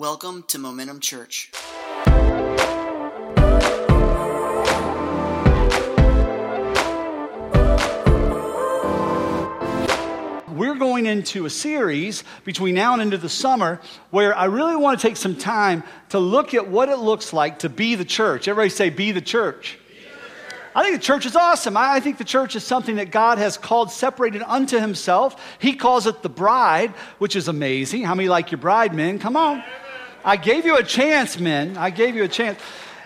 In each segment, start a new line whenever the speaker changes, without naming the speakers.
Welcome to Momentum Church.
We're going into a series between now and into the summer where I really want to take some time to look at what it looks like to be the church. Everybody say, be the church. I think the church is awesome. I think the church is something that God has called separated unto himself. He calls it the bride, which is amazing. How many like your bride, men? Come on. I gave you a chance, men. I gave you a chance.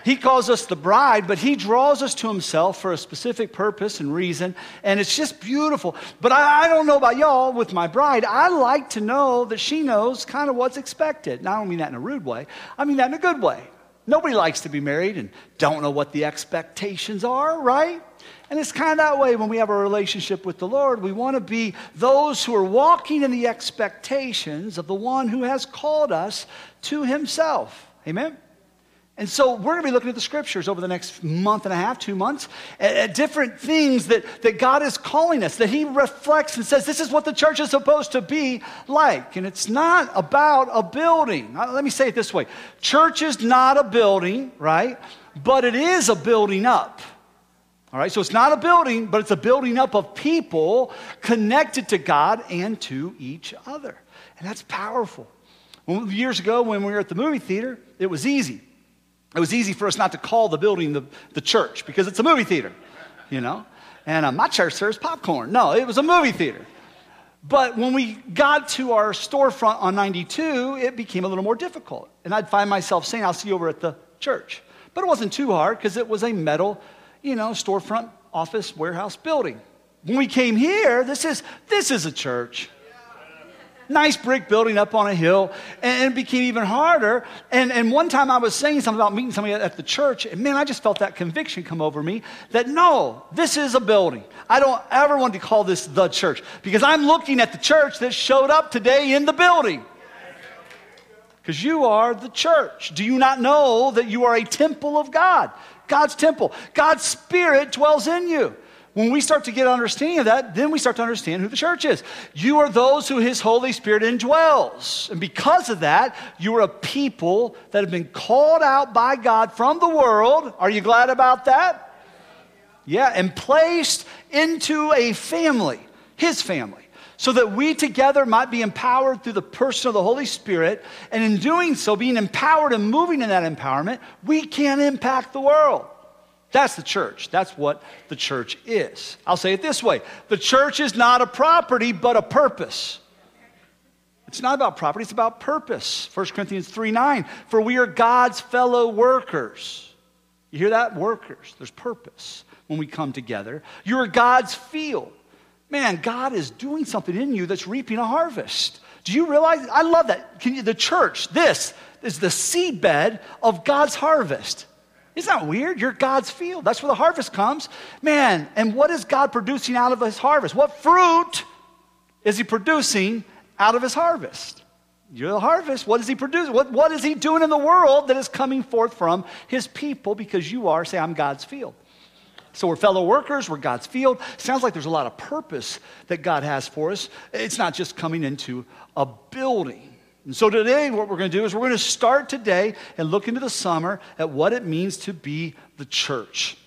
He calls us the bride, but he draws us to himself for a specific purpose and reason, and it's just beautiful. But I, I, don't know about y'all with my bride. I like to know that she knows kind of what's expected. And I don't mean that in a rude way, I mean that in a good way. Nobody likes to be married and don't know what the expectations are, right? And it's kind of that way when we have a relationship with the Lord. We want to be those who are walking in the expectations of the one who has called us to himself. Amen? And so we're going to be looking at the scriptures over the next month and a half, two months, at, at, different things that, that God is calling us, that He reflects and says, this is what the church is supposed to be like. And it's not about a building. Uh, let me say it this way church is not a building, right? But it is a building up. All right, so it's not a building, but it's a building up of people connected to God and to each other. And that's powerful. Years ago, when we were at the movie theater, it was easy it was easy for us not to call the building the, the church because it's a movie theater, you know? And uh, my church serves popcorn. No, it was a movie theater. But when we got to our storefront on 92, it became a little more difficult. And I'd find myself saying, I'll see you over at the church. But it wasn't too hard because it was a metal, you know, storefront office warehouse building. When we came here, this is, this is a church nice brick building up on a hill, and it became even harder. And, and one time I was saying something about meeting somebody at the church, and man, I just felt that conviction come over me that no, this is a building. I don't ever want to call this the church because I'm looking at the church that showed up today in the building. Because you are the church. Do you not know that you are a temple of God? God's temple. God's spirit dwells in you. When we start to get understanding of that, then we start to understand who the church is. You are those who his Holy Spirit indwells. And because of that, you are a people that have been called out by God from the world. Are you glad about that? Yeah, and placed into a family, his family, so that we together might be empowered through the person of the Holy Spirit. And in doing so, being empowered and moving in that empowerment, we can impact the world. That's the church. That's what the church is. I'll say it this way the church is not a property, but a purpose. It's not about property, it's about purpose. 1 Corinthians 3 9. For we are God's fellow workers. You hear that? Workers. There's purpose when we come together. You are God's field. Man, God is doing something in you that's reaping a harvest. Do you realize? I love that. Can You, the church, this is the seedbed of God's harvest. Isn't that weird? You're God's field. That's where the harvest comes. Man, and what is God producing out of his harvest? What fruit is he producing out of his harvest? You're the harvest. What is he producing? What, what is he doing in the world that is coming forth from his people because you are, say, I'm God's field. So we're fellow workers, we're God's field. Sounds like there's a lot of purpose that God has for us. It's not just coming into a building. And so today, what we're going to do is we're going to start today and look into the summer at what it means to be the church.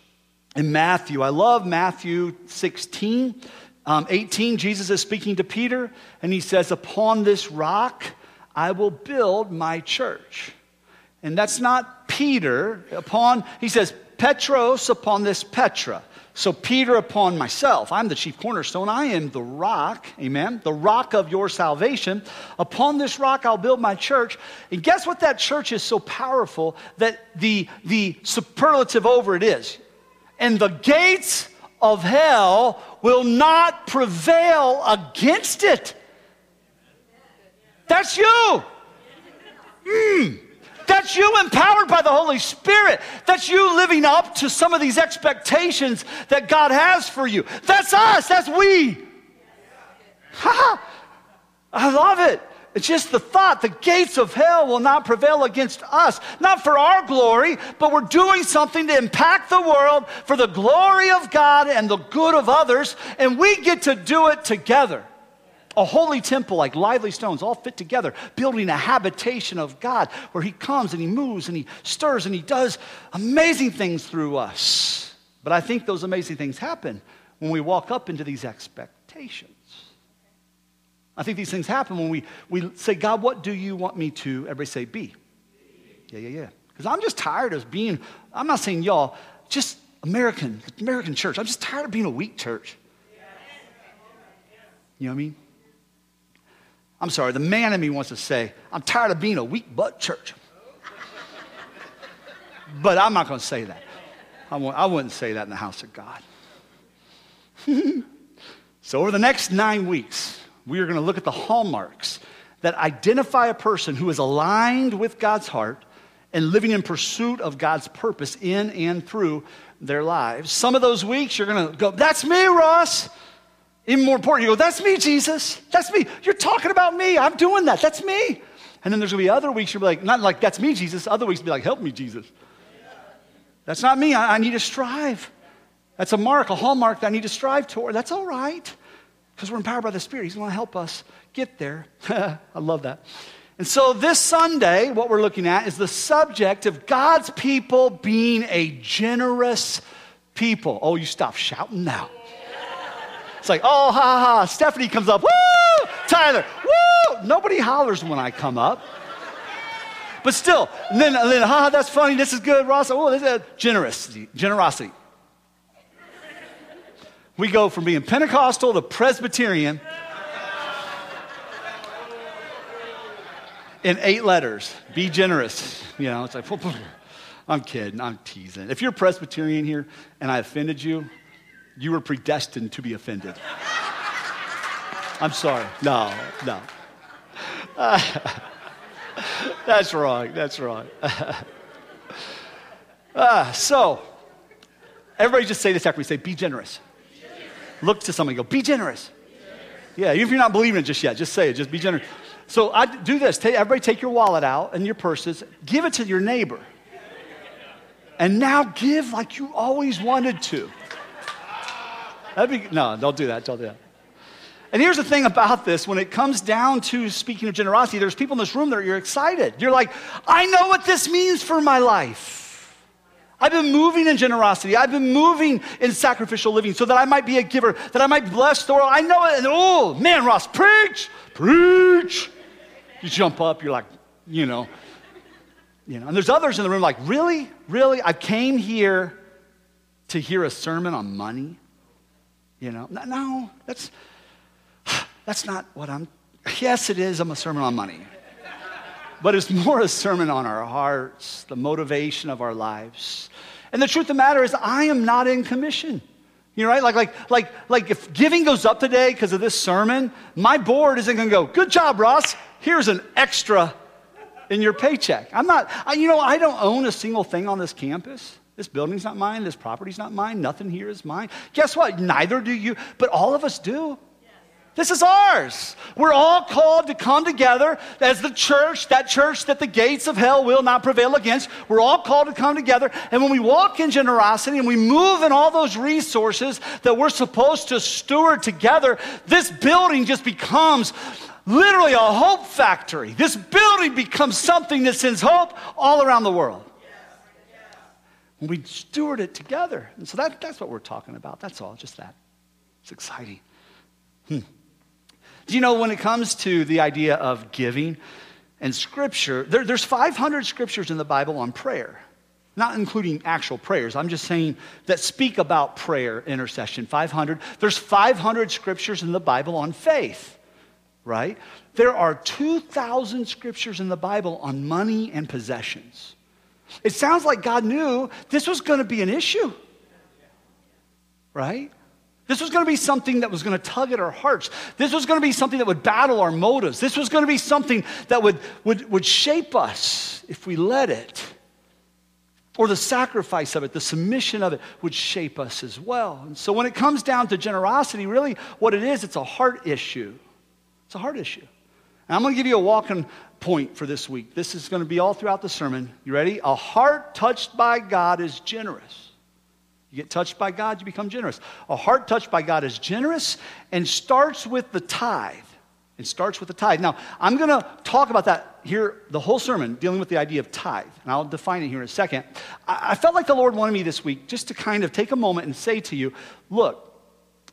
In Matthew, I love Matthew 16, um, 18. Jesus is speaking to Peter, and he says, Upon this rock I will build my church. And that's not Peter. Upon, he says, Petros upon this Petra. So, Peter upon myself, I'm the chief cornerstone. I am the rock, amen, the rock of your salvation. Upon this rock I'll build my church. And guess what that church is so powerful that the, the superlative over it is? And the gates of hell will not prevail against it. That's you. Mm. That's you empowered by the Holy Spirit. That's you living up to some of these expectations that God has for you. That's us. That's we. Ha! I love it. It's just the thought the gates of hell will not prevail against us, not for our glory, but we're doing something to impact the world for the glory of God and the good of others, and we get to do it together. A holy temple like lively stones, all fit together, building a habitation of God where He comes and He moves and He stirs and He does amazing things through us. But I think those amazing things happen when we walk up into these expectations. I think these things happen when we, we say, God, what do you want me to? Everybody say, be. Yeah, yeah, yeah. Because I'm just tired of being, I'm not saying y'all, just American, American church. I'm just tired of being a weak church. You know what I mean? I'm sorry, the man in me wants to say, I'm tired of being a weak butt church. But I'm not going to say that. I, I wouldn't say that in the house of God. so, over the next nine weeks, we are going to look at the hallmarks that identify a person who is aligned with God's heart and living in pursuit of God's purpose in and through their lives. Some of those weeks, you're going to go, That's me, Ross. Even more important, you go, That's me, Jesus. That's me. You're talking about me. I'm doing that. That's me. And then there's going to be other weeks you'll be like, Not like, That's me, Jesus. Other weeks, be like, Help me, Jesus. That's not me. I, I need to strive. That's a mark, a hallmark that I need to strive toward. That's all right because we're empowered by the Spirit. He's going to help us get there. I love that. And so this Sunday, what we're looking at is the subject of God's people being a generous people. Oh, you stop shouting now. It's like, oh, ha, ha. Stephanie comes up, woo! Tyler, woo! Nobody hollers when I come up. But still, then, then, ha, that's funny, this is good, Ross. Oh, this is generosity, generosity. We go from being Pentecostal to Presbyterian in eight letters. Be generous. You know, it's like, I'm kidding, I'm teasing. If you're Presbyterian here and I offended you, you were predestined to be offended. I'm sorry. No, no. Uh, that's wrong. That's wrong. uh, so, everybody just say this after we say, be generous. Be generous. Look to somebody go, be generous. be generous. Yeah, even if you're not believing it just yet, just say it. Just be generous. So I do this. Take, everybody take your wallet out and your purses. Give it to your neighbor. And now give like you always wanted to. That'd be, no, don't do that. Don't do that. And here's the thing about this when it comes down to speaking of generosity, there's people in this room that are you're excited. You're like, I know what this means for my life. I've been moving in generosity. I've been moving in sacrificial living so that I might be a giver, that I might bless the world. I know it. And oh, man, Ross, preach, preach. You jump up, you're like, you know. You know, and there's others in the room like, really? Really? I came here to hear a sermon on money? You know, no, that's that's not what I'm. Yes, it is. I'm a sermon on money. But it's more a sermon on our hearts, the motivation of our lives. And the truth of the matter is, I am not in commission. You know, right? Like, like, like, like if giving goes up today because of this sermon, my board isn't going to go, good job, Ross. Here's an extra in your paycheck. I'm not, I, you know, I don't own a single thing on this campus. This building's not mine. This property's not mine. Nothing here is mine. Guess what? Neither do you, but all of us do. This is ours. We're all called to come together as the church, that church that the gates of hell will not prevail against. We're all called to come together. And when we walk in generosity and we move in all those resources that we're supposed to steward together, this building just becomes literally a hope factory. This building becomes something that sends hope all around the world. When we steward it together. And so that, that's what we're talking about. That's all, just that. It's exciting. Hmm. Do you know when it comes to the idea of giving and scripture, there, there's 500 scriptures in the Bible on prayer, not including actual prayers. I'm just saying that speak about prayer, intercession. 500. There's 500 scriptures in the Bible on faith right? There are 2,000 scriptures in the Bible on money and possessions. It sounds like God knew this was going to be an issue, right? This was going to be something that was going to tug at our hearts. This was going to be something that would battle our motives. This was going to be something that would, would, would shape us if we let it. Or the sacrifice of it, the submission of it would shape us as well. And so when it comes down to generosity, really what it is, it's a heart issue. It's a heart issue. And I'm going to give you a walking point for this week. This is going to be all throughout the sermon. You ready? A heart touched by God is generous. You get touched by God, you become generous. A heart touched by God is generous and starts with the tithe. It starts with the tithe. Now, I'm going to talk about that here the whole sermon, dealing with the idea of tithe. And I'll define it here in a second. I, felt like the Lord wanted me this week just to kind of take a moment and say to you look,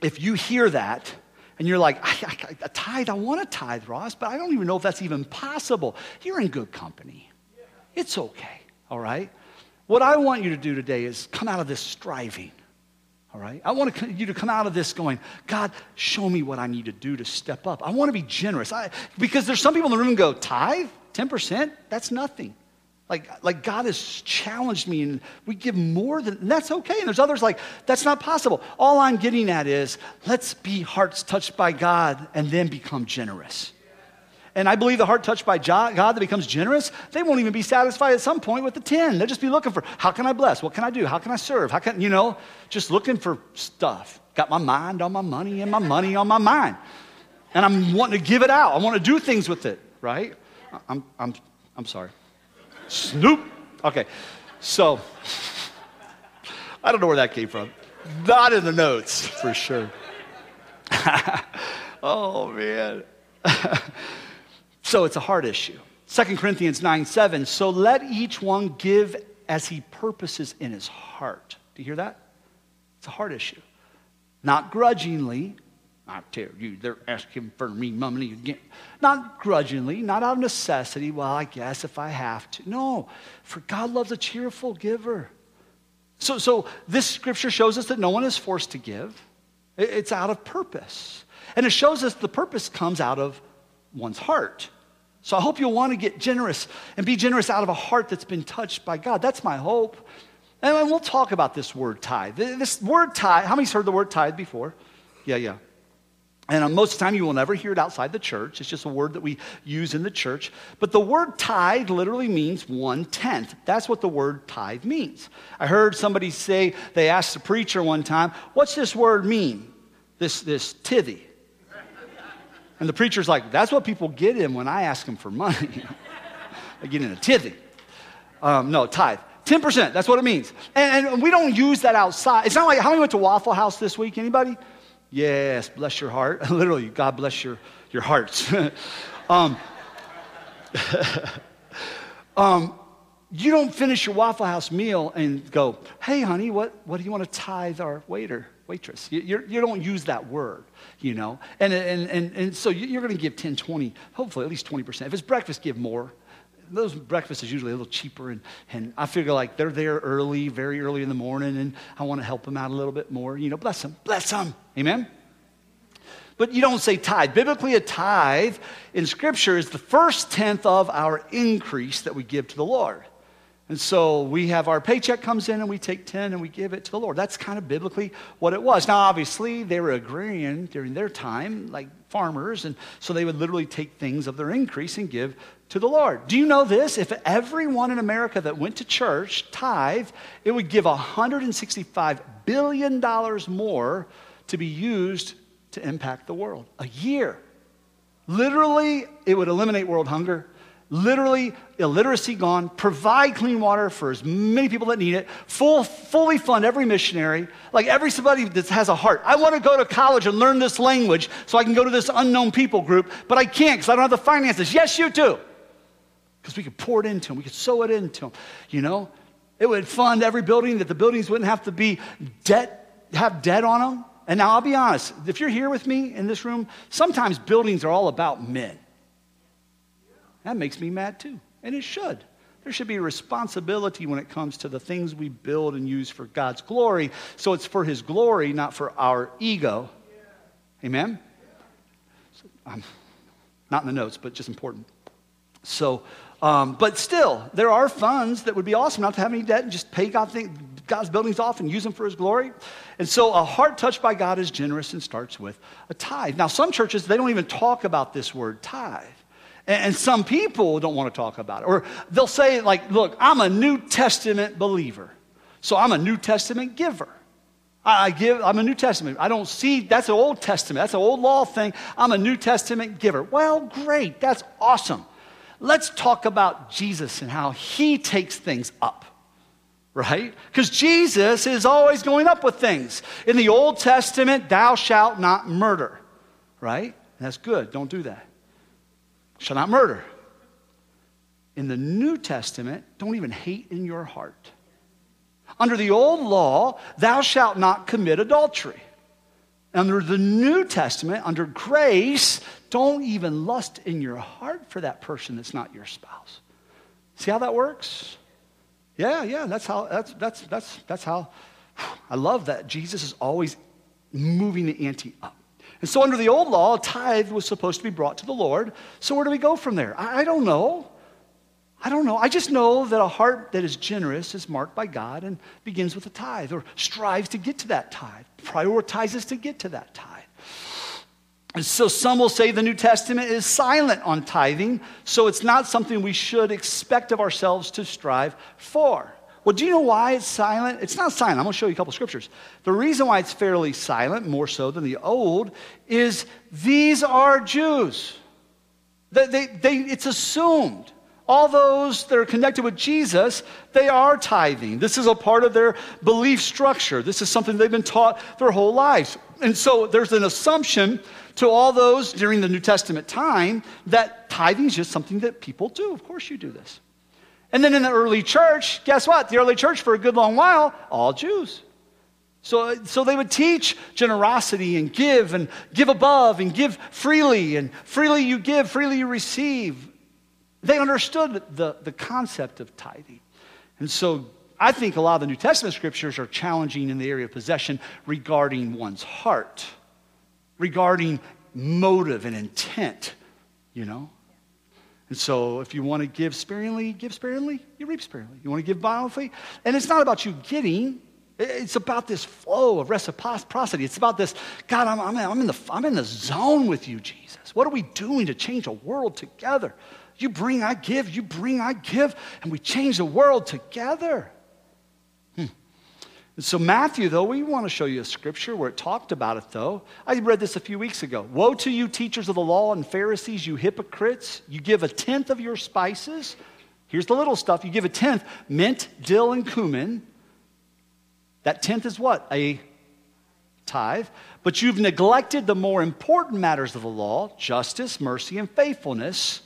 if you hear that, and you're like, I, I, a tithe, I want a tithe, Ross, but I don't even know if that's even possible. You're in good company. It's okay, all right? What I want you to do today is come out of this striving all right? I want you to come out of this going, God, show me what I need to do to step up. I want to be generous. I, because there's some people in the room who go, tithe? 10%? That's nothing. Like, like God has challenged me and we give more than, that's okay. And there's others like, that's not possible. All I'm getting at is, let's be hearts touched by God and then become generous. And I believe the heart touched by God that becomes generous, they won't even be satisfied at some point with the 10. They'll just be looking for, how can I bless? What can I do? How can I serve? How can, you know, just looking for stuff. Got my mind on my money and my money on my mind. And I'm wanting to give it out. I want to do things with it, right? I'm, I'm, I'm sorry. Snoop. Okay. So, I don't know where that came from. Not in the notes, for sure. oh, man. So it's a heart issue. 2 Corinthians 9 7. So let each one give as he purposes in his heart. Do you hear that? It's a heart issue. Not grudgingly. I tell you, they're asking for me money again. Not grudgingly, not out of necessity. Well, I guess if I have to. No, for God loves a cheerful giver. So, so this scripture shows us that no one is forced to give. It's out of purpose. And it shows us the purpose comes out of one's heart. So I hope you'll want to get generous and be generous out of a heart that's been touched by God. That's my hope. And we'll talk about this word tithe. This word tithe, how many's heard the word tithe before? Yeah, yeah. And uh, most of the time, you will never hear it outside the church. It's just a word that we use in the church. But the word tithe literally means one tenth. That's what the word tithe means. I heard somebody say, they asked the preacher one time, What's this word mean? This, this tithe. And the preacher's like, that's what people get in when I ask them for money. they get in a tithe. Um, no, tithe. 10%, that's what it means. And, and, we don't use that outside. It's not like, how many went to Waffle House this week? Anybody? Yes, bless your heart. Literally, God bless your, your hearts. um, um, you don't finish your Waffle House meal and go, hey, honey, what, what do you want to tithe our waiter, waitress? You, you're, you do not use that word you know. And, and, and, and so you're going to give 10, 20, hopefully at least 20%. If it's breakfast, give more. Those breakfasts is usually a little cheaper, and, and I figure like they're there early, very early in the morning, and I want to help them out a little bit more. You know, bless them, bless them. Amen? But you don't say tithe. Biblically, a tithe in Scripture is the first tenth of our increase that we give to the Lord. And so we have our paycheck comes in and we take 10 and we give it to the Lord. That's kind of biblically what it was. Now, obviously, they were agreeing during their time, like farmers, and so they would literally take things of their increase and give to the Lord. Do you know this? If everyone in America that went to church tithe, it would give $165 billion more to be used to impact the world. A year. Literally, it would eliminate world hunger literally illiteracy gone, provide clean water for as many people that need it, full, fully fund every missionary, like every somebody that has a heart. I want to go to college and learn this language so I can go to this unknown people group, but I can't because I don't have the finances. Yes, you do. Because we could pour it into them, we could sow it into them, you know? It would fund every building that the buildings wouldn't have to be debt, have debt on them. And now I'll be honest, if you're here with me in this room, sometimes buildings are all about men. That makes me mad too. And it should. There should be responsibility when it comes to the things we build and use for God's glory. So it's for His glory, not for our ego. Amen? So, um, not in the notes, but just important. So, um, but still, there are funds that would be awesome not to have any debt and just pay God God's buildings off and use them for His glory. And so, a heart touched by God is generous and starts with a tithe. Now, some churches, they don't even talk about this word tithe. And some people don't want to talk about it. Or they'll say, like, look, I'm a New Testament believer. So I'm a New Testament giver. I give, I'm a New Testament. I don't see, that's an Old Testament. That's an old law thing. I'm a New Testament giver. Well, great. That's awesome. Let's talk about Jesus and how he takes things up, right? Because Jesus is always going up with things. In the Old Testament, thou shalt not murder, right? That's good. Don't do that. Shall not murder. In the New Testament, don't even hate in your heart. Under the old law, thou shalt not commit adultery. Under the New Testament, under grace, don't even lust in your heart for that person that's not your spouse. See how that works? Yeah, yeah, that's how, that's, that's, that's, that's how, I love that Jesus is always moving the ante up. And so, under the old law, a tithe was supposed to be brought to the Lord. So, where do we go from there? I, I don't know. I don't know. I just know that a heart that is generous is marked by God and begins with a tithe or strives to get to that tithe, prioritizes to get to that tithe. And so some will say the New Testament is silent on tithing, so it's not something we should expect of ourselves to strive for. Well, do you know why it's silent? It's not silent. I'm going to show you a couple scriptures. The reason why it's fairly silent, more so than the old, is these are Jews. They, they, they, it's assumed all those that are connected with Jesus, they are tithing. This is a part of their belief structure. This is something they've been taught their whole lives. And so there's an assumption to all those during the New Testament time that tithing is just something that people do. Of course, you do this. And then in the early church, guess what? The early church, for a good long while, all Jews. So, so they would teach generosity and give and give above and give freely and freely you give, freely you receive. They understood the, the concept of tithing. And so I think a lot of the New Testament scriptures are challenging in the area of possession regarding one's heart, regarding motive and intent, you know? And so if you want to give sparingly, give sparingly, you reap sparingly. You want to give bountifully? And it's not about you getting, it's about this flow of reciprocity. It's about this, God, I'm, I'm, I'm, in the, I'm in the zone with you, Jesus. What are we doing to change a world together? You bring, I give. You bring, I give. And we change the world together. So, Matthew, though, we want to show you a scripture where it talked about it, though. I read this a few weeks ago. Woe to you, teachers of the law and Pharisees, you hypocrites! You give a tenth of your spices. Here's the little stuff. You give a tenth mint, dill, and cumin. That tenth is what? A tithe. But you've neglected the more important matters of the law justice, mercy, and faithfulness.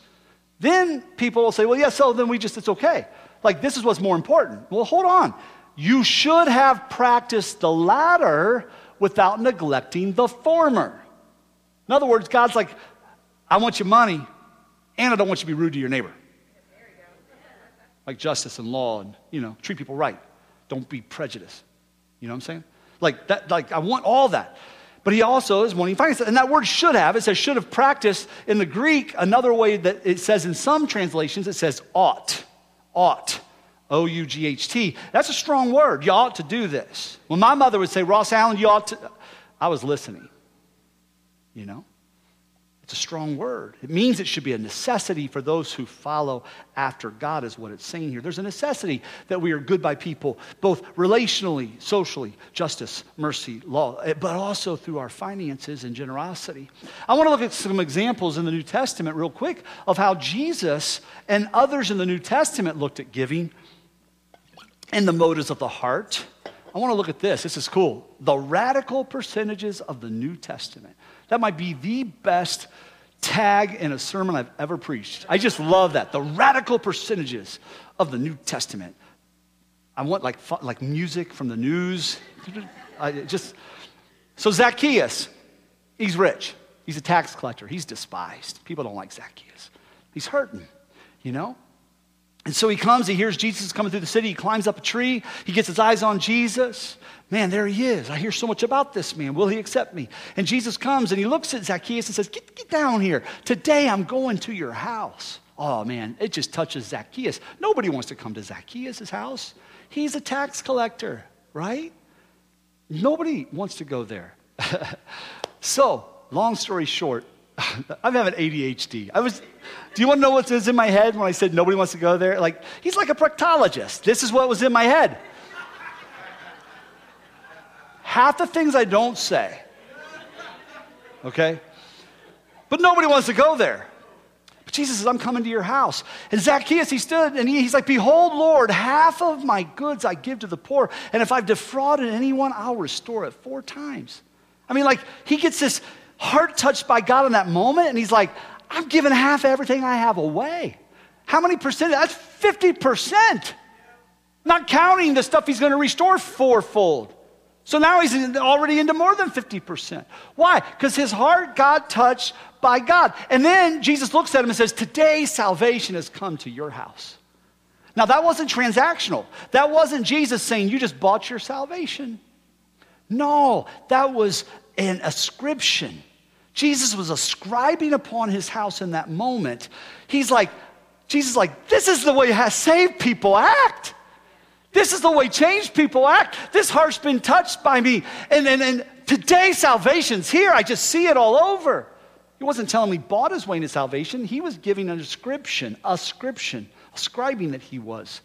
Then people will say, well, yes, so then we just, it's okay. Like, this is what's more important. Well, hold on. You should have practiced the latter without neglecting the former. In other words, God's like, I want your money, and I don't want you to be rude to your neighbor. Like justice and law and, you know, treat people right. Don't be prejudiced. You know what I'm saying? Like that, like I want all that. But he also is wanting finance. And that word should have, it says should have practiced in the Greek, another way that it says in some translations, it says ought. Ought. O U G H T. That's a strong word. You ought to do this. When my mother would say, Ross Allen, you ought to, I was listening. You know? It's a strong word. It means it should be a necessity for those who follow after God, is what it's saying here. There's a necessity that we are good by people, both relationally, socially, justice, mercy, law, eh, but also through our finances and generosity. I want to look at some examples in the New Testament, real quick, of how Jesus and others in the New Testament looked at giving and the motives of the heart. I want to look at this. This is cool. The radical percentages of the New Testament. That might be the best tag in a sermon I've ever preached. I just love that. The radical percentages of the New Testament. I want like, like music from the news. I just so Zacchaeus, he's rich. He's a tax collector. He's despised. People don't like Zacchaeus. He's hurting, you know? And so he comes, he hears Jesus coming through the city, he climbs up a tree, he gets his eyes on Jesus. Man, there he is. I hear so much about this man. Will he accept me? And Jesus comes and he looks at Zacchaeus and says, Get, get down here. Today I'm going to your house. Oh man, it just touches Zacchaeus. Nobody wants to come to Zacchaeus' house. He's a tax collector, right? Nobody wants to go there. so, long story short, I'm having ADHD. I was, do you want to know what was in my head when I said nobody wants to go there? Like, he's like a proctologist. This is what was in my head. Half the things I don't say, okay? But nobody wants to go there. But Jesus says, I'm coming to your house. And Zacchaeus, he stood and he, he's like, Behold, Lord, half of my goods I give to the poor. And if I've defrauded anyone, I'll restore it four times. I mean, like, he gets this heart touched by God in that moment, and he's like, I'm giving half everything I have away. How many percent? That's 50%. Not counting the stuff he's going to restore fourfold. So now he's already into more than 50%. Why? Because his heart got touched by God. And then Jesus looks at him and says, Today salvation has come to your house. Now, that wasn't transactional. That wasn't Jesus saying, You just bought your salvation. No, that was an ascription. Jesus was ascribing upon his house in that moment. He's like, Jesus like, this is the way saved people act. This is the way changed people act. This heart's been touched by me. And, and, and today salvation's here. I just see it all over. He wasn't telling me he bought his way into salvation. He was giving a description, a ascription, ascribing that he was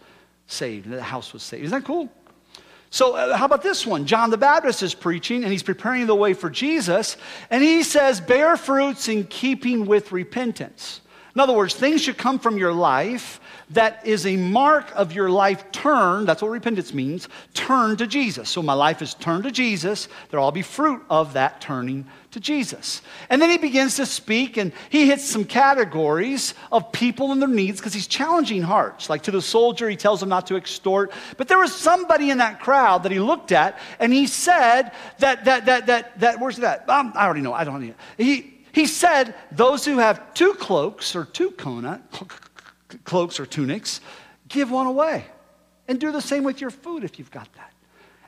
saved, that the house was saved. Isn't that cool? So, uh, how about this one? John the Baptist is preaching and he's preparing the way for Jesus, and he says, Bear fruits in keeping with repentance. In other words, things should come from your life that is a mark of your life turn. That's what repentance means turn to Jesus. So my life is turned to Jesus. There'll all be fruit of that turning to Jesus. And then he begins to speak and he hits some categories of people and their needs because he's challenging hearts. Like to the soldier, he tells them not to extort. But there was somebody in that crowd that he looked at and he said that, that, that, that, that where's that? Um, I already know. I don't need it. He, he said, Those who have two cloaks or two kona, cloaks or tunics, give one away. And do the same with your food if you've got that.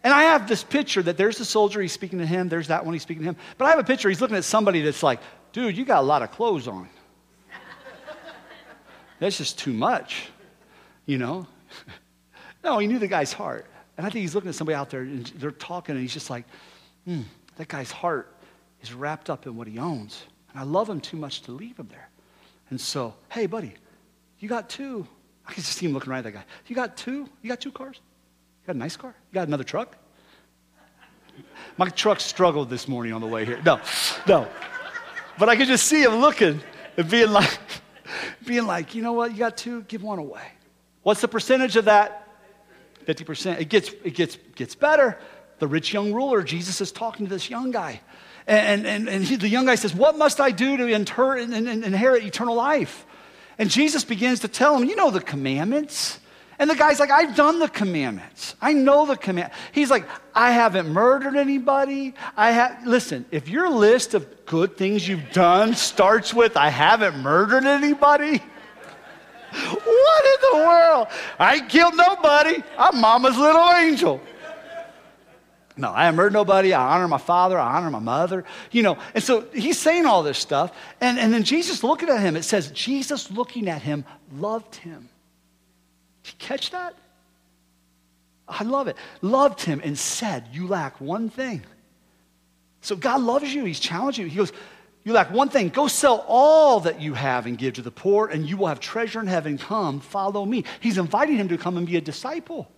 And I have this picture that there's the soldier, he's speaking to him, there's that one, he's speaking to him. But I have a picture, he's looking at somebody that's like, dude, you got a lot of clothes on. that's just too much, you know? no, he knew the guy's heart. And I think he's looking at somebody out there and they're talking and he's just like, hmm, that guy's heart is wrapped up in what he owns. And I love him too much to leave him there. And so, hey, buddy, you got two. I can just see him looking right at that guy. You got two? You got two cars? Got a nice car? You got another truck? My truck struggled this morning on the way here. No, no. But I could just see him looking and being like, being like, you know what? You got two? Give one away. What's the percentage of that? 50%. It gets, it gets, gets better. The rich young ruler, Jesus is talking to this young guy. And, and, and he, the young guy says, What must I do to inter- inherit eternal life? And Jesus begins to tell him, You know the commandments. And the guy's like, I've done the commandments. I know the command. He's like, I haven't murdered anybody. I have listen, if your list of good things you've done starts with I haven't murdered anybody, what in the world? I killed nobody. I'm mama's little angel. No, I haven't murdered nobody. I honor my father. I honor my mother. You know, and so he's saying all this stuff. And, and then Jesus looking at him, it says, Jesus looking at him loved him. Did you catch that? I love it. Loved him and said, You lack one thing. So God loves you. He's challenging you. He goes, You lack one thing. Go sell all that you have and give to the poor, and you will have treasure in heaven. Come, follow me. He's inviting him to come and be a disciple.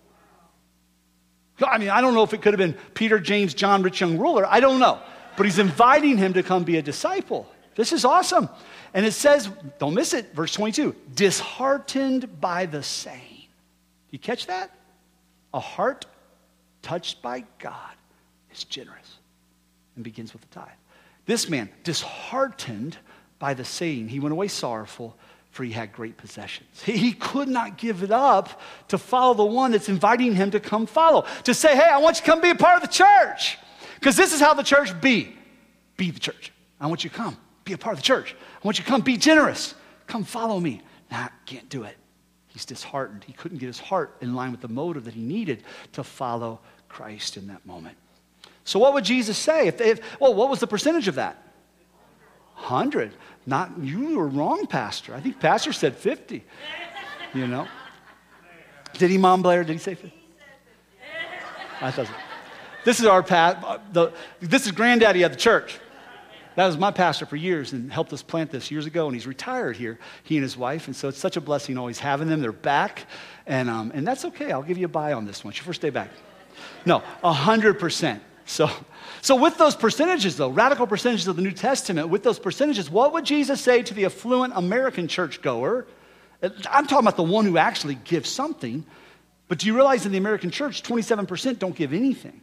I mean, I don't know if it could have been Peter, James, John, rich young ruler. I don't know. But he's inviting him to come be a disciple. This is awesome. And it says, don't miss it, verse 22 disheartened by the saying. You catch that? A heart touched by God is generous and begins with the tithe. This man, disheartened by the saying, he went away sorrowful for he had great possessions. He, he could not give it up to follow the one that's inviting him to come follow, to say, hey, I want you to come be a part of the church. Because this is how the church be. Be the church. I want you to come, be a part of the church. I want you to come, be generous. Come follow me. Nah, can't do it. He's disheartened. He couldn't get his heart in line with the motive that he needed to follow Christ in that moment. So, what would Jesus say? If, they, if well, what was the percentage of that? 100. Not, you were wrong, Pastor. I think Pastor said 50. You know? Did he, Mom Blair? Did he say 50? I thought. This is our pat. The, this is granddaddy of the church. That was my pastor for years and helped us plant this years ago, and he's retired here, he and his wife. And so it's such a blessing always having them. They're back, and, um, and that's okay. I'll give you a buy on this one. It's your first day back. No, 100%. So, so with those percentages, though, radical percentages of the New Testament, with those percentages, what would Jesus say to the affluent American churchgoer? I'm talking about the one who actually gives something. But do you realize in the American church, 27% don't give anything?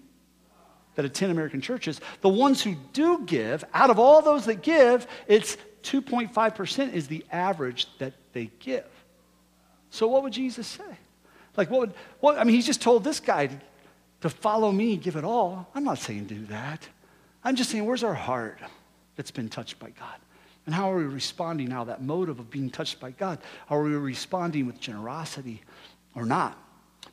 That attend American churches, the ones who do give, out of all those that give, it's 2.5% is the average that they give. So what would Jesus say? Like, what would, what, I mean, he's just told this guy to, to follow me, give it all. I'm not saying do that. I'm just saying, where's our heart that's been touched by God? And how are we responding now? That motive of being touched by God. Are we responding with generosity or not?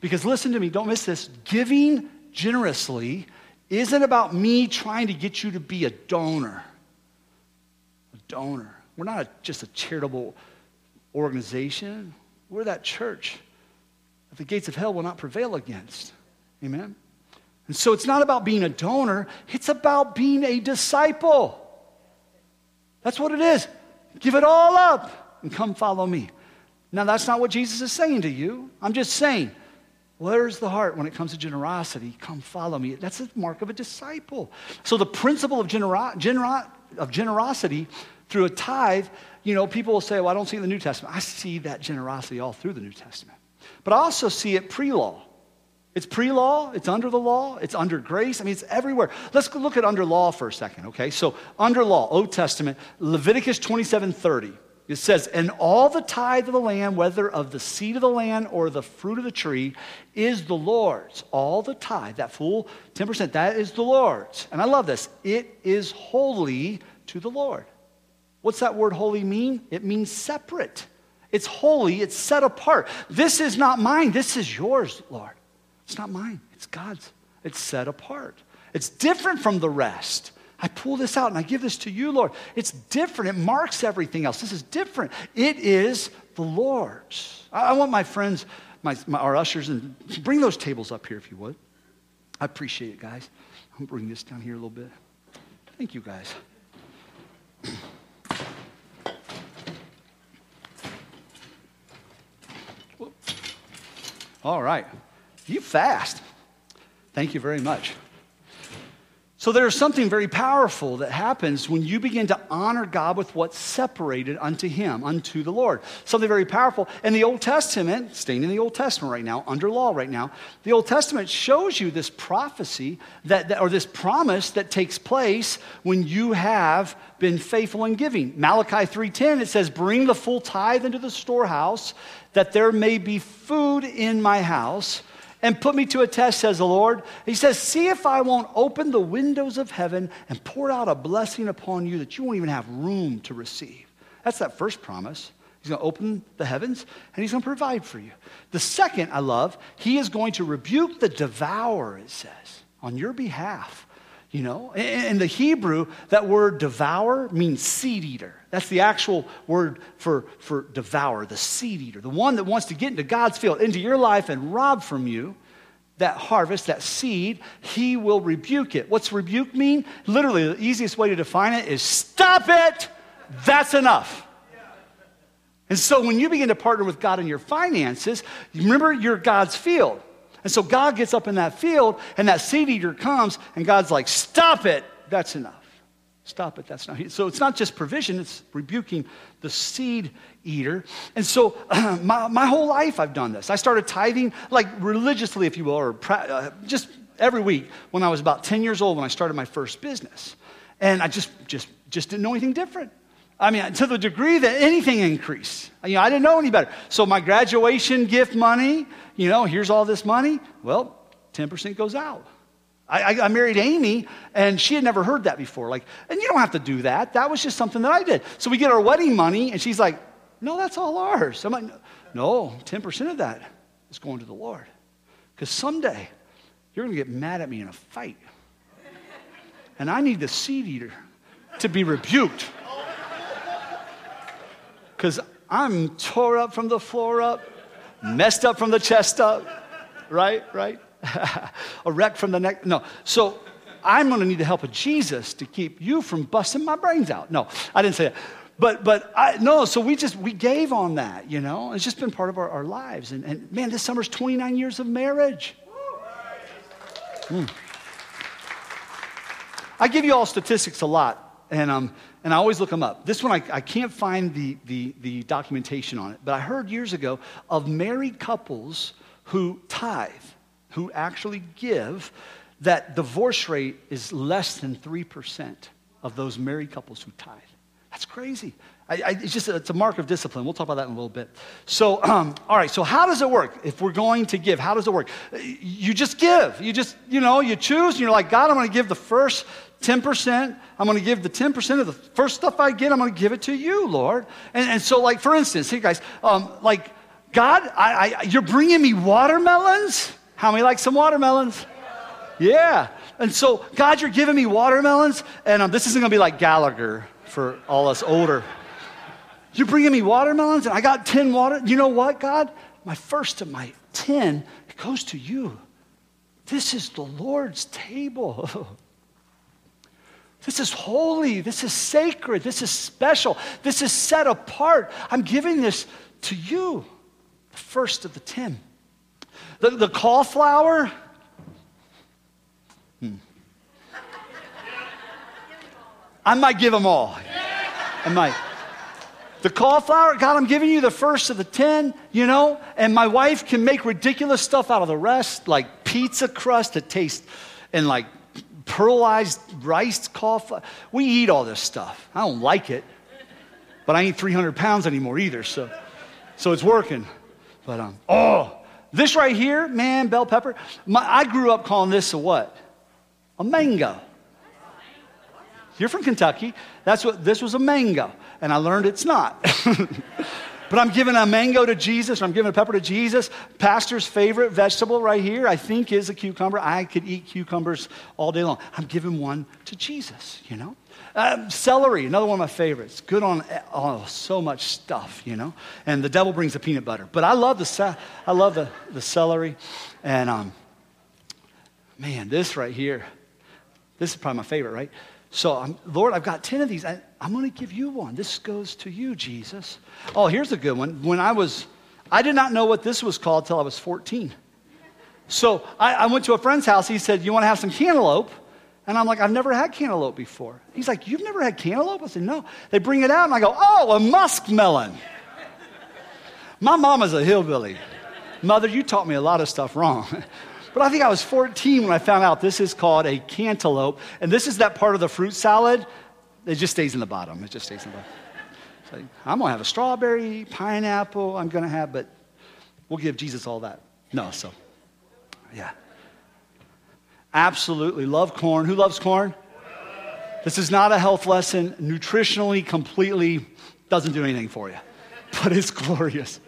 Because listen to me, don't miss this. Giving generously isn't about me trying to get you to be a donor. A donor. We're not a, just a charitable organization, we're that church that the gates of hell will not prevail against. Amen? And so it's not about being a donor, it's about being a disciple. That's what it is. Give it all up and come follow me. Now, that's not what Jesus is saying to you. I'm just saying, where's the heart when it comes to generosity? Come follow me. That's the mark of a disciple. So, the principle of, of generosity through a tithe, you know, people will say, well, I don't see the New Testament. I see that generosity all through the New Testament. But I also see it pre law. It's pre law, it's under the law, it's under grace. I mean, it's everywhere. Let's look at under law for a second, okay? So, under law, Old Testament, Leviticus 27 30. It says, And all the tithe of the land, whether of the seed of the land or the fruit of the tree, is the Lord's. All the tithe, that full 10%, that is the Lord's. And I love this. It is holy to the Lord. What's that word holy mean? It means separate. It's holy, it's set apart. This is not mine, this is yours, Lord. It's not mine, it's God's. It's set apart. It's different from the rest. I pull this out and I give this to you, Lord. It's different. It marks everything else. This is different. It is the Lord's. I, want my friends, my, my, our ushers, and bring those tables up here if you would. I appreciate it, guys. I'm bring this down here a little bit. Thank you, guys. All right. You fast. Thank you very much. So there's something very powerful that happens when you begin to honor God with what's separated unto Him, unto the Lord. Something very powerful. And the Old Testament, staying in the Old Testament right now, under law right now, the Old Testament shows you this prophecy that, that or this promise that takes place when you have been faithful in giving. Malachi 3:10 it says, "Bring the full tithe into the storehouse, that there may be food in my house." And put me to a test, says the Lord. He says, See if I won't open the windows of heaven and pour out a blessing upon you that you won't even have room to receive. That's that first promise. He's going to open the heavens and he's going to provide for you. The second, I love, he is going to rebuke the devourer, it says, on your behalf. You know, in the Hebrew, that word devour means seed eater. That's the actual word for, for devour, the seed eater, the one that wants to get into God's field, into your life and rob from you that harvest, that seed, he will rebuke it. What's rebuke mean? Literally, the easiest way to define it is stop it, that's enough. And so when you begin to partner with God in your finances, remember you're God's field. And so God gets up in that field, and that seed eater comes, and God's like, Stop it, that's enough. Stop it, that's not. So it's not just provision, it's rebuking the seed eater. And so my, my whole life I've done this. I started tithing, like religiously, if you will, or uh, just every week when I was about 10 years old when I started my first business. And I just, just, just didn't know anything different. I mean, to the degree that anything increased. You know, I didn't know any better. So my graduation gift money, you know, here's all this money. Well, 10% goes out. I, I, married Amy, and she had never heard that before. Like, and you don't have to do that. That was just something that I did. So we get our wedding money, and she's like, no, that's all ours. I'm like, no, 10% of that is going to the Lord. Because someday you're going to get mad at me in a fight. And I need the seed eater to be rebuked because I'm tore up from the floor up, messed up from the chest up, right? Right? a wreck from the neck. No. So I'm going to need the help of Jesus to keep you from busting my brains out. No, I didn't say that. But, but I, no, so we just, we gave on that, you know? It's just been part of our, our lives. And, and man, this summer's 29 years of marriage. Mm. I give you all statistics a lot, and um, and I always look them up. This one, I, I can't find the, the, the documentation on it, but I heard years ago of married couples who tithe, who actually give, that divorce rate is less than 3% of those married couples who tithe. That's crazy. I, I, it's just a, it's a mark of discipline. We'll talk about that in a little bit. So, um, all right. So, how does it work? If we're going to give, how does it work? You just give. You just, you know, you choose, and you're like, God, I'm going to give the first 10%. I'm going to give the 10% of the first stuff I get. I'm going to give it to you, Lord. And, and so, like, for instance, here, guys, um, like, God, I, I, you're bringing me watermelons. How many like some watermelons? Yeah. And so, God, you're giving me watermelons, and um, this isn't going to be like Gallagher for all us older. You're bringing me watermelons, and I got 10 water. You know what, God? My first of my 10, it goes to you. This is the Lord's table. This is holy. This is sacred. This is special. This is set apart. I'm giving this to you, the first of the 10. The, the cauliflower, hmm. I might give them all. I might. The cauliflower, God, I'm giving you the first of the 10, you know, and my wife can make ridiculous stuff out of the rest, like pizza crust that tastes and like pearlized rice cauliflower. We eat all this stuff. I don't like it, but I ain't 300 pounds anymore either, so, so it's working. But, um, oh, this right here, man, bell pepper, my, I grew up calling this a what? A mango. You're from Kentucky. That's what this was a mango. And I learned it's not. but I'm giving a mango to Jesus, or I'm giving a pepper to Jesus. Pastor's favorite vegetable right here, I think, is a cucumber. I could eat cucumbers all day long. I'm giving one to Jesus, you know? Uh, celery, another one of my favorites. Good on oh, so much stuff, you know? And the devil brings the peanut butter. But I love the, I love the, the celery. And um, man, this right here, this is probably my favorite, right? So, I'm, Lord, I've got 10 of these. I, I'm going to give you one. This goes to you, Jesus. Oh, here's a good one. When I was, I did not know what this was called till I was 14. So I, I went to a friend's house. He said, You want to have some cantaloupe? And I'm like, I've never had cantaloupe before. He's like, You've never had cantaloupe? I said, No. They bring it out, and I go, Oh, a muskmelon. My mama's a hillbilly. Mother, you taught me a lot of stuff wrong. But I think I was 14 when I found out this is called a cantaloupe. And this is that part of the fruit salad it just stays in the bottom. It just stays in the bottom. I'm going to have a strawberry, pineapple, I'm going to have, but we'll give Jesus all that. No, so, yeah. Absolutely. Love corn. Who loves corn? This is not a health lesson. Nutritionally, completely doesn't do anything for you, but it's glorious.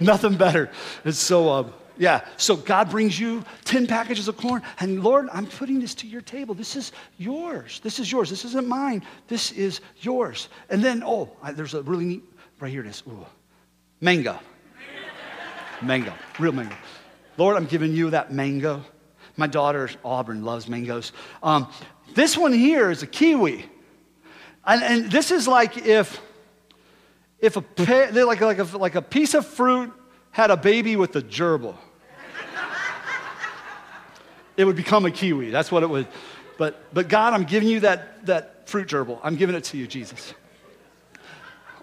Nothing better. It's so, uh, yeah. So God brings you 10 packages of corn, and Lord, I'm putting this to your table. This is yours. This is yours. This isn't mine. This is yours. And then, oh, there's a really neat, right here it is. Ooh, mango. mango. Real mango. Lord, I'm giving you that mango. My daughter, Auburn, loves mangoes. Um, this one here is a kiwi. And, and this is like if, if a, like, like, a, like a piece of fruit had a baby with a gerbil, it would become a kiwi. That's what it would. But, but God, I'm giving you that, that fruit gerbil. I'm giving it to you, Jesus.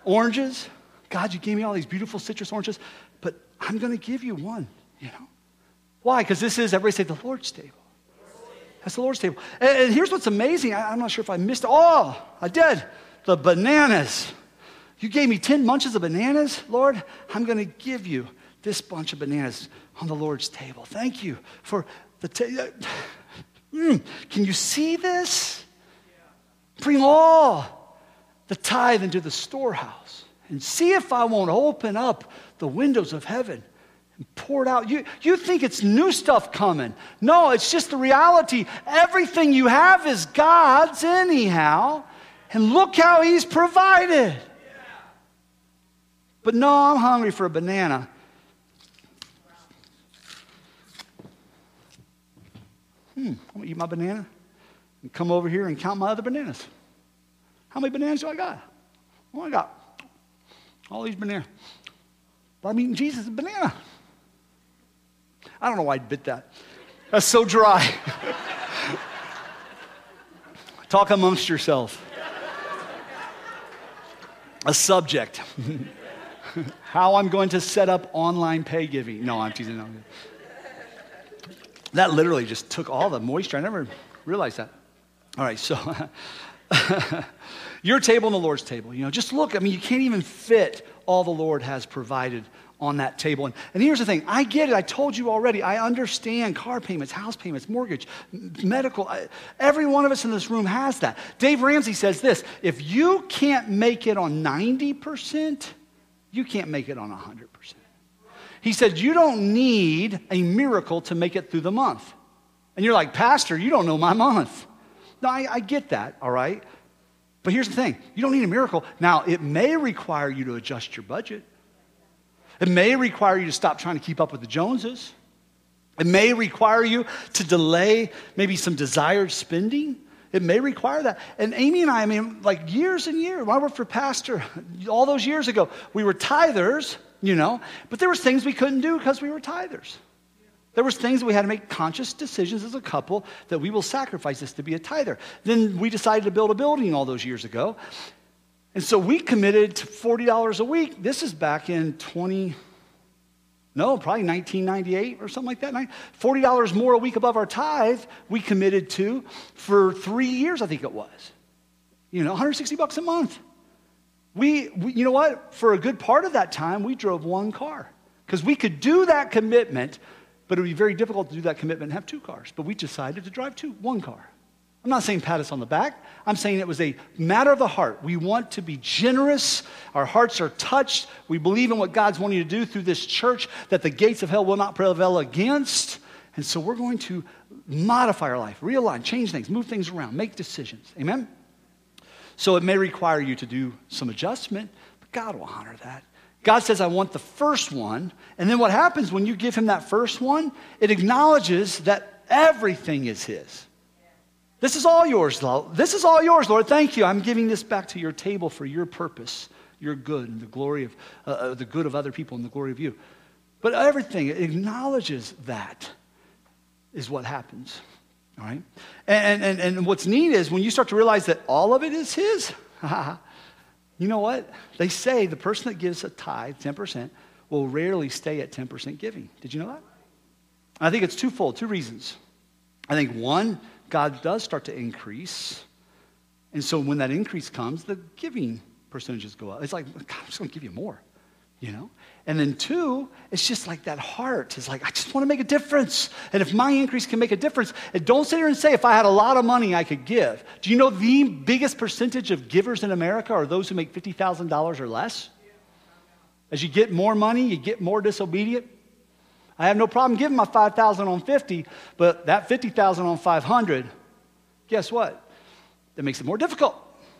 Oranges, God, you gave me all these beautiful citrus oranges, but I'm going to give you one, you know. Why? Because this is, everybody say, the Lord's table. That's the Lord's table. And, and here's what's amazing. I, I'm not sure if I missed it. Oh, I did. The bananas. You gave me 10 bunches of bananas, Lord. I'm going to give you this bunch of bananas on the Lord's table. Thank you for the. Mm, can you see this? Bring all the tithe into the storehouse and see if I won't open up the windows of heaven and pour it out. You, you think it's new stuff coming. No, it's just the reality. Everything you have is God's, anyhow. And look how He's provided. But no, I'm hungry for a banana. Hmm, I'm to eat my banana and come over here and count my other bananas. How many bananas do I got? Oh, I got all these bananas. But I'm eating Jesus' banana. I don't know why I bit that. That's so dry. Talk amongst yourself. A subject. How I'm going to set up online pay giving. No, I'm teasing. That literally just took all the moisture. I never realized that. All right, so Your table and the Lord's table. You know, just look. I mean, you can't even fit all the Lord has provided on that table. And, and here's the thing I get it. I told you already. I understand car payments, house payments, mortgage, medical. I, every one of us in this room has that. Dave Ramsey says this if you can't make it on 90%, you can't make it on 100%. He said, You don't need a miracle to make it through the month. And you're like, Pastor, you don't know my month. No, I, I get that, all right? But here's the thing you don't need a miracle. Now, it may require you to adjust your budget. It may require you to stop trying to keep up with the Joneses. It may require you to delay maybe some desired spending. It may require that. And Amy and I, I mean, like years and years, when I worked for pastor, all those years ago, we were tithers, you know, but there was things we couldn't do because we were tithers. There was things we had to make conscious decisions as a couple that we will sacrifice this to be a tither. Then we decided to build a building all those years ago. And so we committed to $40 a week. This is back in 20, no, probably 1998 or something like that. $40 more a week above our tithe we committed to for three years, I think it was. You know, 160 bucks a month. We, we, you know what? For a good part of that time, we drove one car because we could do that commitment, but it would be very difficult to do that commitment and have two cars. But we decided to drive two, one car. I'm not saying pat us on the back. I'm saying it was a matter of the heart. We want to be generous. Our hearts are touched. We believe in what God's wanting to do through this church that the gates of hell will not prevail against. And so we're going to modify our life, realign, change things, move things around, make decisions. Amen? So it may require you to do some adjustment, but God will honor that. God says, I want the first one. And then what happens when you give him that first one? It acknowledges that everything is his. This is all yours, Lord. This is all yours, Lord. Thank you. I'm giving this back to your table for your purpose, your good, and the glory of uh, uh, the good of other people and the glory of you. But everything it acknowledges that is what happens. All right? And, and, and what's neat is when you start to realize that all of it is His, you know what? They say the person that gives a tithe, 10%, will rarely stay at 10% giving. Did you know that? I think it's twofold, two reasons. I think one, God does start to increase. And so when that increase comes, the giving percentages go up. It's like, God, I'm just going to give you more, you know? And then two, it's just like that heart is like, I just want to make a difference. And if my increase can make a difference, and don't sit here and say, if I had a lot of money, I could give. Do you know the biggest percentage of givers in America are those who make $50,000 or less? As you get more money, you get more disobedient. I have no problem giving my 5,000 on 50, but that 50,000 on 500, guess what? That makes it more difficult,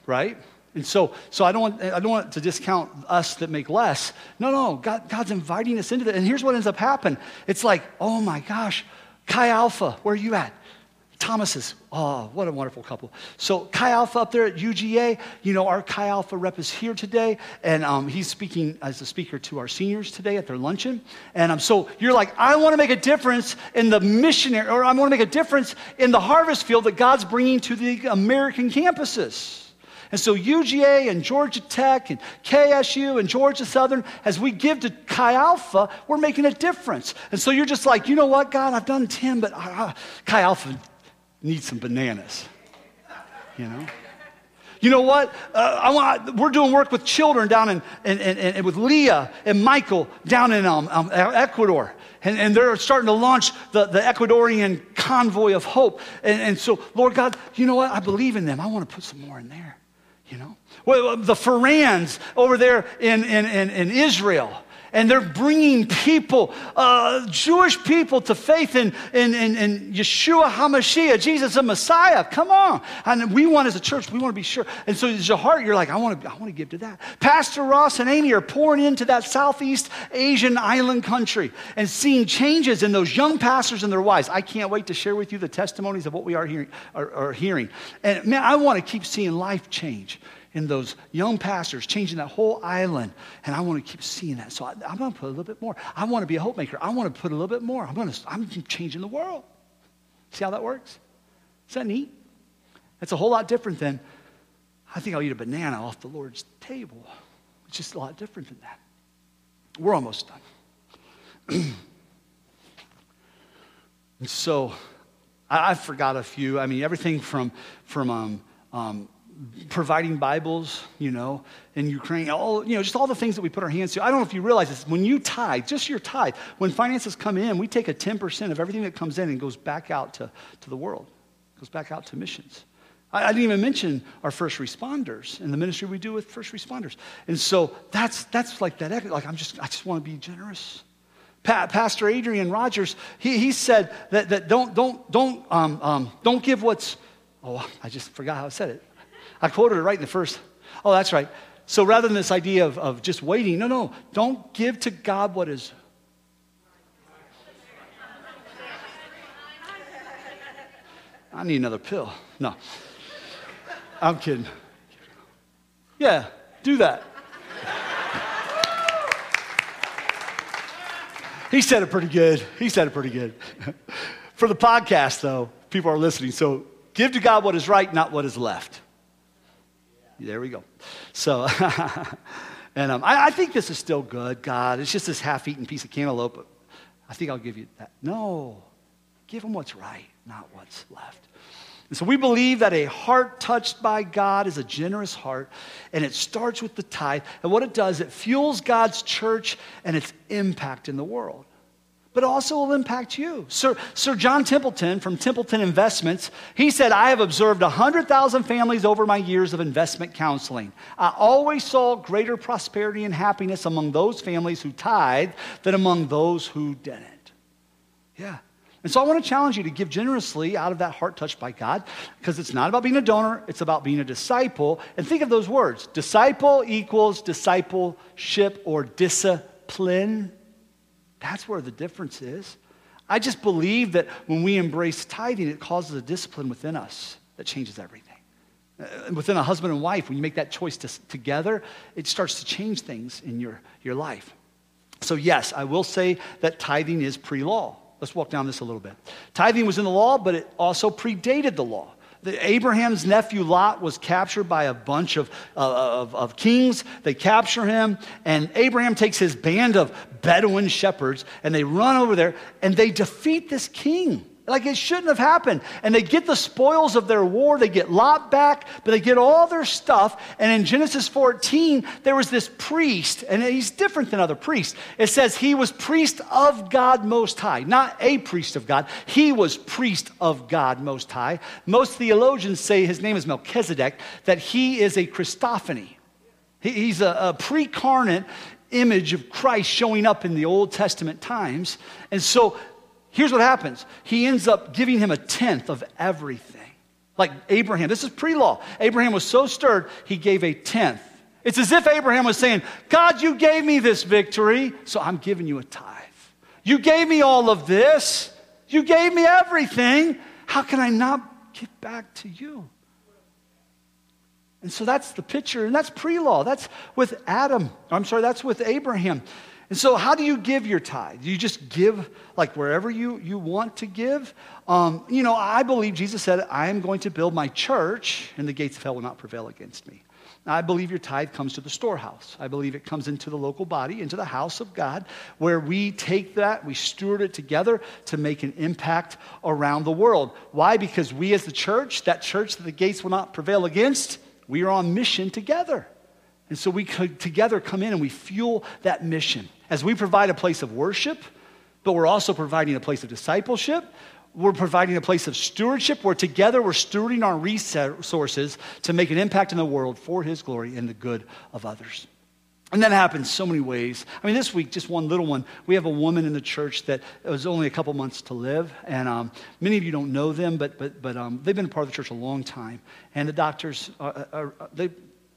right? And so, so I, don't want, I don't want to discount us that make less. No, no, God, God's inviting us into that. And here's what ends up happening. It's like, oh my gosh, Chi Alpha, where are you at? Thomas's. Oh, what a wonderful couple. So, Chi Alpha up there at UGA, you know, our Chi Alpha rep is here today, and um, he's speaking as a speaker to our seniors today at their luncheon. And um, so you're like, I want to make a difference in the missionary, or I want to make a difference in the harvest field that God's bringing to the American campuses. And so UGA and Georgia Tech and KSU and Georgia Southern, as we give to Chi Alpha, we're making a difference. And so you're just like, you know what, God, I've done 10, but uh, Chi Alpha needs some bananas. You know? You know what? Uh, I want, we're doing work with children down in, in with Leah and Michael down in um, um, Ecuador. And, and, they're starting to launch the, the Ecuadorian convoy of hope. And, and so, Lord God, you know what? I believe in them. I want to put some more in there. You know? Well, the Farans over there in, in, in, in Israel and they're bringing people, uh, Jewish people, to faith in, in, in, in, Yeshua HaMashiach, Jesus the Messiah. Come on. And we want, as a church, we want to be sure. And so, as your heart, you're like, I want, to, I want to give to that. Pastor Ross and Amy are pouring into that Southeast Asian island country and seeing changes in those young pastors and their wives. I can't wait to share with you the testimonies of what we are hearing. Are, are hearing. And man, I want to keep seeing life change in those young pastors, changing that whole island. And I want to keep seeing that. So I, am going to put a little bit more. I want to be a hope maker. I want to put a little bit more. I'm going to, I'm changing the world. See how that works? Is that neat? That's a whole lot different than, I think I'll eat a banana off the Lord's table. It's just a lot different than that. We're almost done. and so I, I forgot a few. I mean, everything from, from um, um, providing Bibles, you know, in Ukraine, all, you know, just all the things that we put our hands to. I don't know if you realize this. When you tithe, just your tithe, when finances come in, we take a 10% of everything that comes in and goes back out to, to the world, goes back out to missions. I, I didn't even mention our first responders and the ministry we do with first responders. And so that's, that's like that, like I'm just, I just want to be generous. Pa- Pastor Adrian Rogers, he, he said that, that don't, don't, don't, um, um, don't give what's, oh, I just forgot how I said it. I quoted it right in the first. Oh, that's right. So rather than this idea of, of just waiting, no, no, don't give to God what is. I need another pill. No. I'm kidding. Yeah, do that. he said it pretty good. He said it pretty good. For the podcast, though, people are listening. So give to God what is right, not what is left. There we go. So, and um, I, I, think this is still good, God. It's just this half eaten piece of cantaloupe. I think I'll give you that. No, give them what's right, not what's left. And so we believe that a heart touched by God is a generous heart, and it starts with the tithe. And what it does, it fuels God's church and its impact in the world but also will impact you. Sir, Sir John Templeton from Templeton Investments, he said, I have observed 100,000 families over my years of investment counseling. I always saw greater prosperity and happiness among those families who tithe than among those who didn't. Yeah. And so I want to challenge you to give generously out of that heart touched by God because it's not about being a donor, it's about being a disciple. And think of those words disciple equals discipleship or discipline. That's where the difference is. I just believe that when we embrace tithing, it causes a discipline within us that changes everything. Uh, within a husband and wife, when you make that choice to, together, it starts to change things in your, your life. So, yes, I will say that tithing is pre law. Let's walk down this a little bit. Tithing was in the law, but it also predated the law. The, Abraham's nephew Lot was captured by a bunch of, uh, of, of kings. They capture him, and Abraham takes his band of Bedouin shepherds and they run over there and they defeat this king. Like it shouldn't have happened. And they get the spoils of their war. They get Lot back, but they get all their stuff. And in Genesis 14, there was this priest, and he's different than other priests. It says he was priest of God Most High, not a priest of God. He was priest of God Most High. Most theologians say his name is Melchizedek, that he is a Christophany. He's a, a pre-carnate image of Christ showing up in the Old Testament times. And so here's what happens he ends up giving him a tenth of everything. Like Abraham, this is pre law. Abraham was so stirred, he gave a tenth. It's as if Abraham was saying, God, you gave me this victory, so I'm giving you a tithe. You gave me all of this, you gave me everything. How can I not give back to you? And so that's the picture, and that's pre law. That's with Adam. I'm sorry, that's with Abraham. And so, how do you give your tithe? Do you just give like wherever you, you want to give? Um, you know, I believe Jesus said, I am going to build my church, and the gates of hell will not prevail against me. I believe your tithe comes to the storehouse. I believe it comes into the local body, into the house of God, where we take that, we steward it together to make an impact around the world. Why? Because we as the church, that church that the gates will not prevail against, we are on mission together. And so we could together come in and we fuel that mission. As we provide a place of worship, but we're also providing a place of discipleship. We're providing a place of stewardship where together we're stewarding our resources to make an impact in the world for His glory and the good of others. And that happens so many ways. I mean, this week, just one little one. We have a woman in the church that was only a couple months to live, and um, many of you don't know them, but but but um, they've been a part of the church a long time. And the doctors, are, are, they,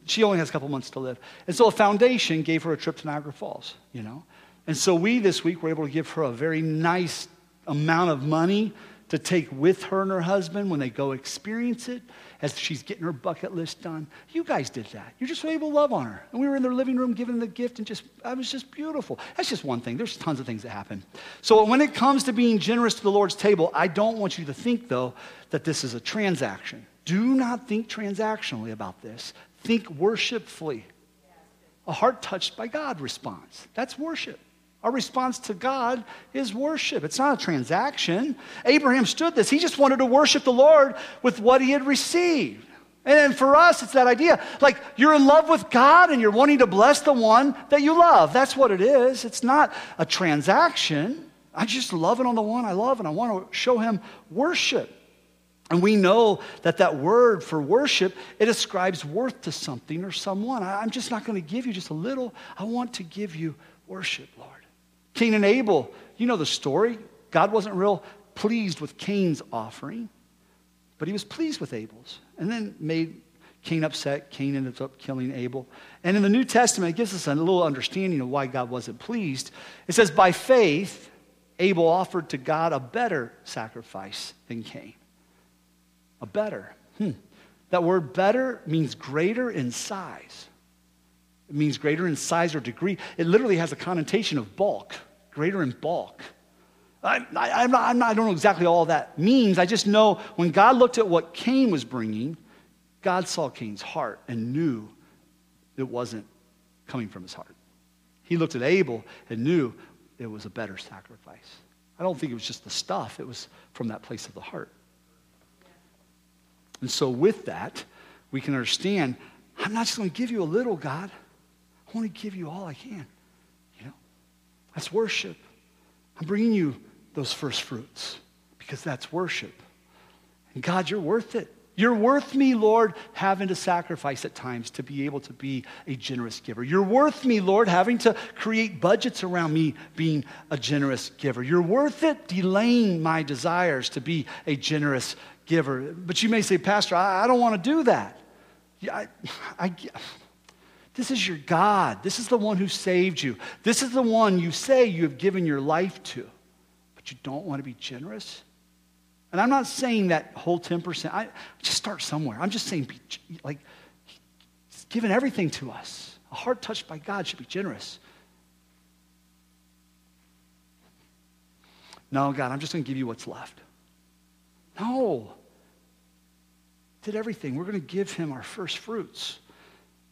she only has a couple months to live, and so a foundation gave her a trip to Niagara Falls. You know, and so we this week were able to give her a very nice amount of money to take with her and her husband when they go experience it as she's getting her bucket list done. You guys did that. You just able to love on her. And we were in their living room giving the gift and just, it was just beautiful. That's just one thing. There's tons of things that happen. So when it comes to being generous to the Lord's table, I don't want you to think, though, that this is a transaction. Do not think transactionally about this. Think worshipfully. A heart touched by God response. That's worship. Our response to God is worship. It's not a transaction. Abraham stood this. He just wanted to worship the Lord with what he had received. And for us, it's that idea like you're in love with God and you're wanting to bless the one that you love. That's what it is. It's not a transaction. I just love it on the one I love and I want to show him worship. And we know that that word for worship, it ascribes worth to something or someone. I'm just not going to give you just a little. I want to give you worship, Lord. Cain and Abel, you know the story. God wasn't real pleased with Cain's offering, but he was pleased with Abel's. And then made Cain upset. Cain ended up killing Abel. And in the New Testament, it gives us a little understanding of why God wasn't pleased. It says, By faith, Abel offered to God a better sacrifice than Cain. A better. Hmm. That word better means greater in size. It means greater in size or degree. It literally has a connotation of bulk, greater in bulk. I, I, I'm not, I'm not, I don't know exactly all that means. I just know when God looked at what Cain was bringing, God saw Cain's heart and knew it wasn't coming from his heart. He looked at Abel and knew it was a better sacrifice. I don't think it was just the stuff, it was from that place of the heart. And so, with that, we can understand I'm not just going to give you a little, God. I want to give you all I can. You know, that's worship. I'm bringing you those first fruits because that's worship. And God, you're worth it. You're worth me, Lord, having to sacrifice at times to be able to be a generous giver. You're worth me, Lord, having to create budgets around me being a generous giver. You're worth it delaying my desires to be a generous giver. But you may say, Pastor, I, I don't want to do that. I, I, this is your God. This is the one who saved you. This is the one you say you have given your life to. But you don't want to be generous? And I'm not saying that whole 10%. I just start somewhere. I'm just saying, be, like, He's given everything to us. A heart touched by God should be generous. No, God, I'm just going to give you what's left. No. Did everything. We're going to give him our first fruits.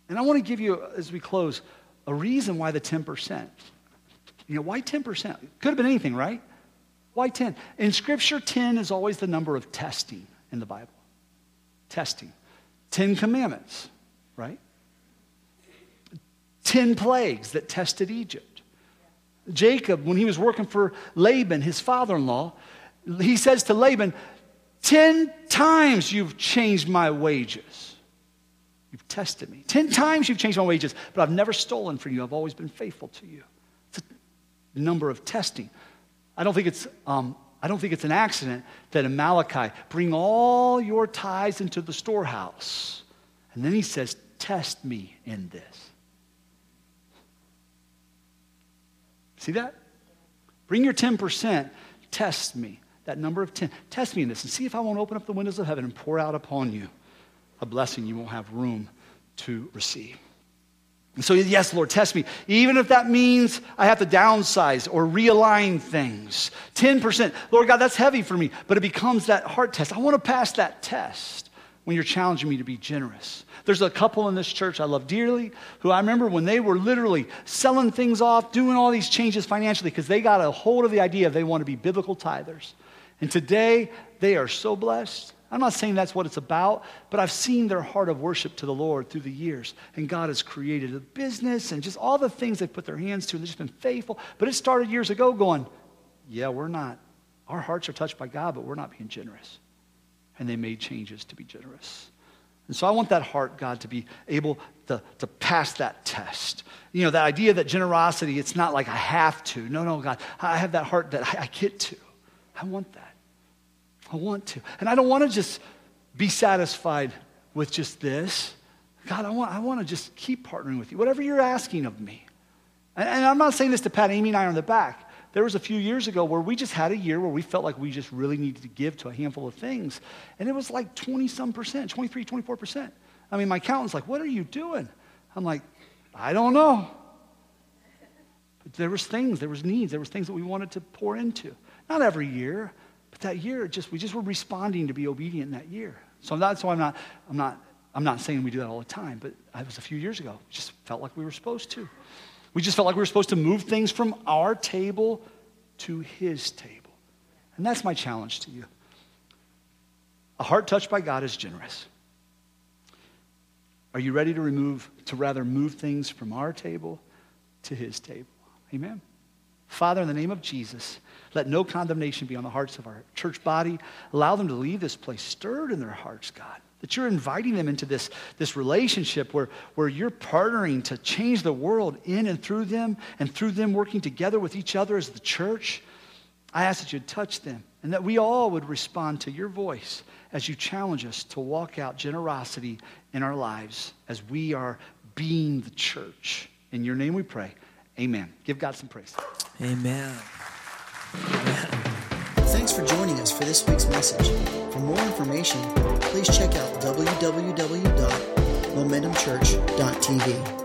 And I want to give you, as we close, a reason why the 10%. You know, why 10%? Could have been anything, right? Why 10? In Scripture, 10 is always the number of testing in the Bible. Testing. 10 commandments, right? 10 plagues that tested Egypt. Jacob, when he was working for Laban, his father in law, he says to Laban, 10 times you've changed my wages. You've tested me. 10 times you've changed my wages, but I've never stolen from you. I've always been faithful to you. It's a number of testing. I don't think it's, um, I don't think it's an accident that in Malachi, bring all your tithes into the storehouse. And then he says, test me in this. See that? Bring your 10%, test me that number of 10. Test me in this and see if I won't open up the windows of heaven and pour out upon you a blessing you won't have room to receive. And so, yes, Lord, test me. Even if that means I have to downsize or realign things. 10%. Lord God, that's heavy for me, but it becomes that heart test. I want to pass that test when you're challenging me to be generous. There's a couple in this church I love dearly who I remember when they were literally selling things off, doing all these changes financially because they got a hold of the idea they want to be biblical tithers. And today, they are so blessed. I'm not saying that's what it's about, but I've seen their heart of worship to the Lord through the years. And God has created a business and just all the things they've put their hands to, and they've just been faithful. But it started years ago going, yeah, we're not. Our hearts are touched by God, but we're not being generous. And they made changes to be generous. And so I want that heart, God, to be able to, to pass that test. You know, that idea that generosity, it's not like I have to. No, no, God, I have that heart that I, I get to. I want that. I want to. And I don't want to just be satisfied with just this. God, I want, I want to just keep partnering with you, whatever you're asking of me. And, and I'm not saying this to pat Amy and I on the back. There was a few years ago where we just had a year where we felt like we just really needed to give to a handful of things. And it was like 20 some percent, 23, 24 percent. I mean, my accountant's like, what are you doing? I'm like, I don't know. But there was things, there was needs, there was things that we wanted to pour into. Not every year, but that year, just, we just were responding to be obedient in that year. So that's why I'm not, I'm not, I'm not saying we do that all the time, but it was a few years ago. We just felt like we were supposed to. We just felt like we were supposed to move things from our table to his table. And that's my challenge to you. A heart touched by God is generous. Are you ready to remove, to rather move things from our table to his table? Amen. Father, in the name of Jesus, let no condemnation be on the hearts of our church body. Allow them to leave this place stirred in their hearts, God. That you're inviting them into this, this relationship where, where you're partnering to change the world in and through them, and through them working together with each other as the church. I ask that you'd touch them and that we all would respond to your voice as you challenge us to walk out generosity in our lives as we are being the church. In your name we pray. Amen. Give God some praise.
Amen.
Amen. Thanks for joining us for this week's message. For more information, please check out www.momentumchurch.tv.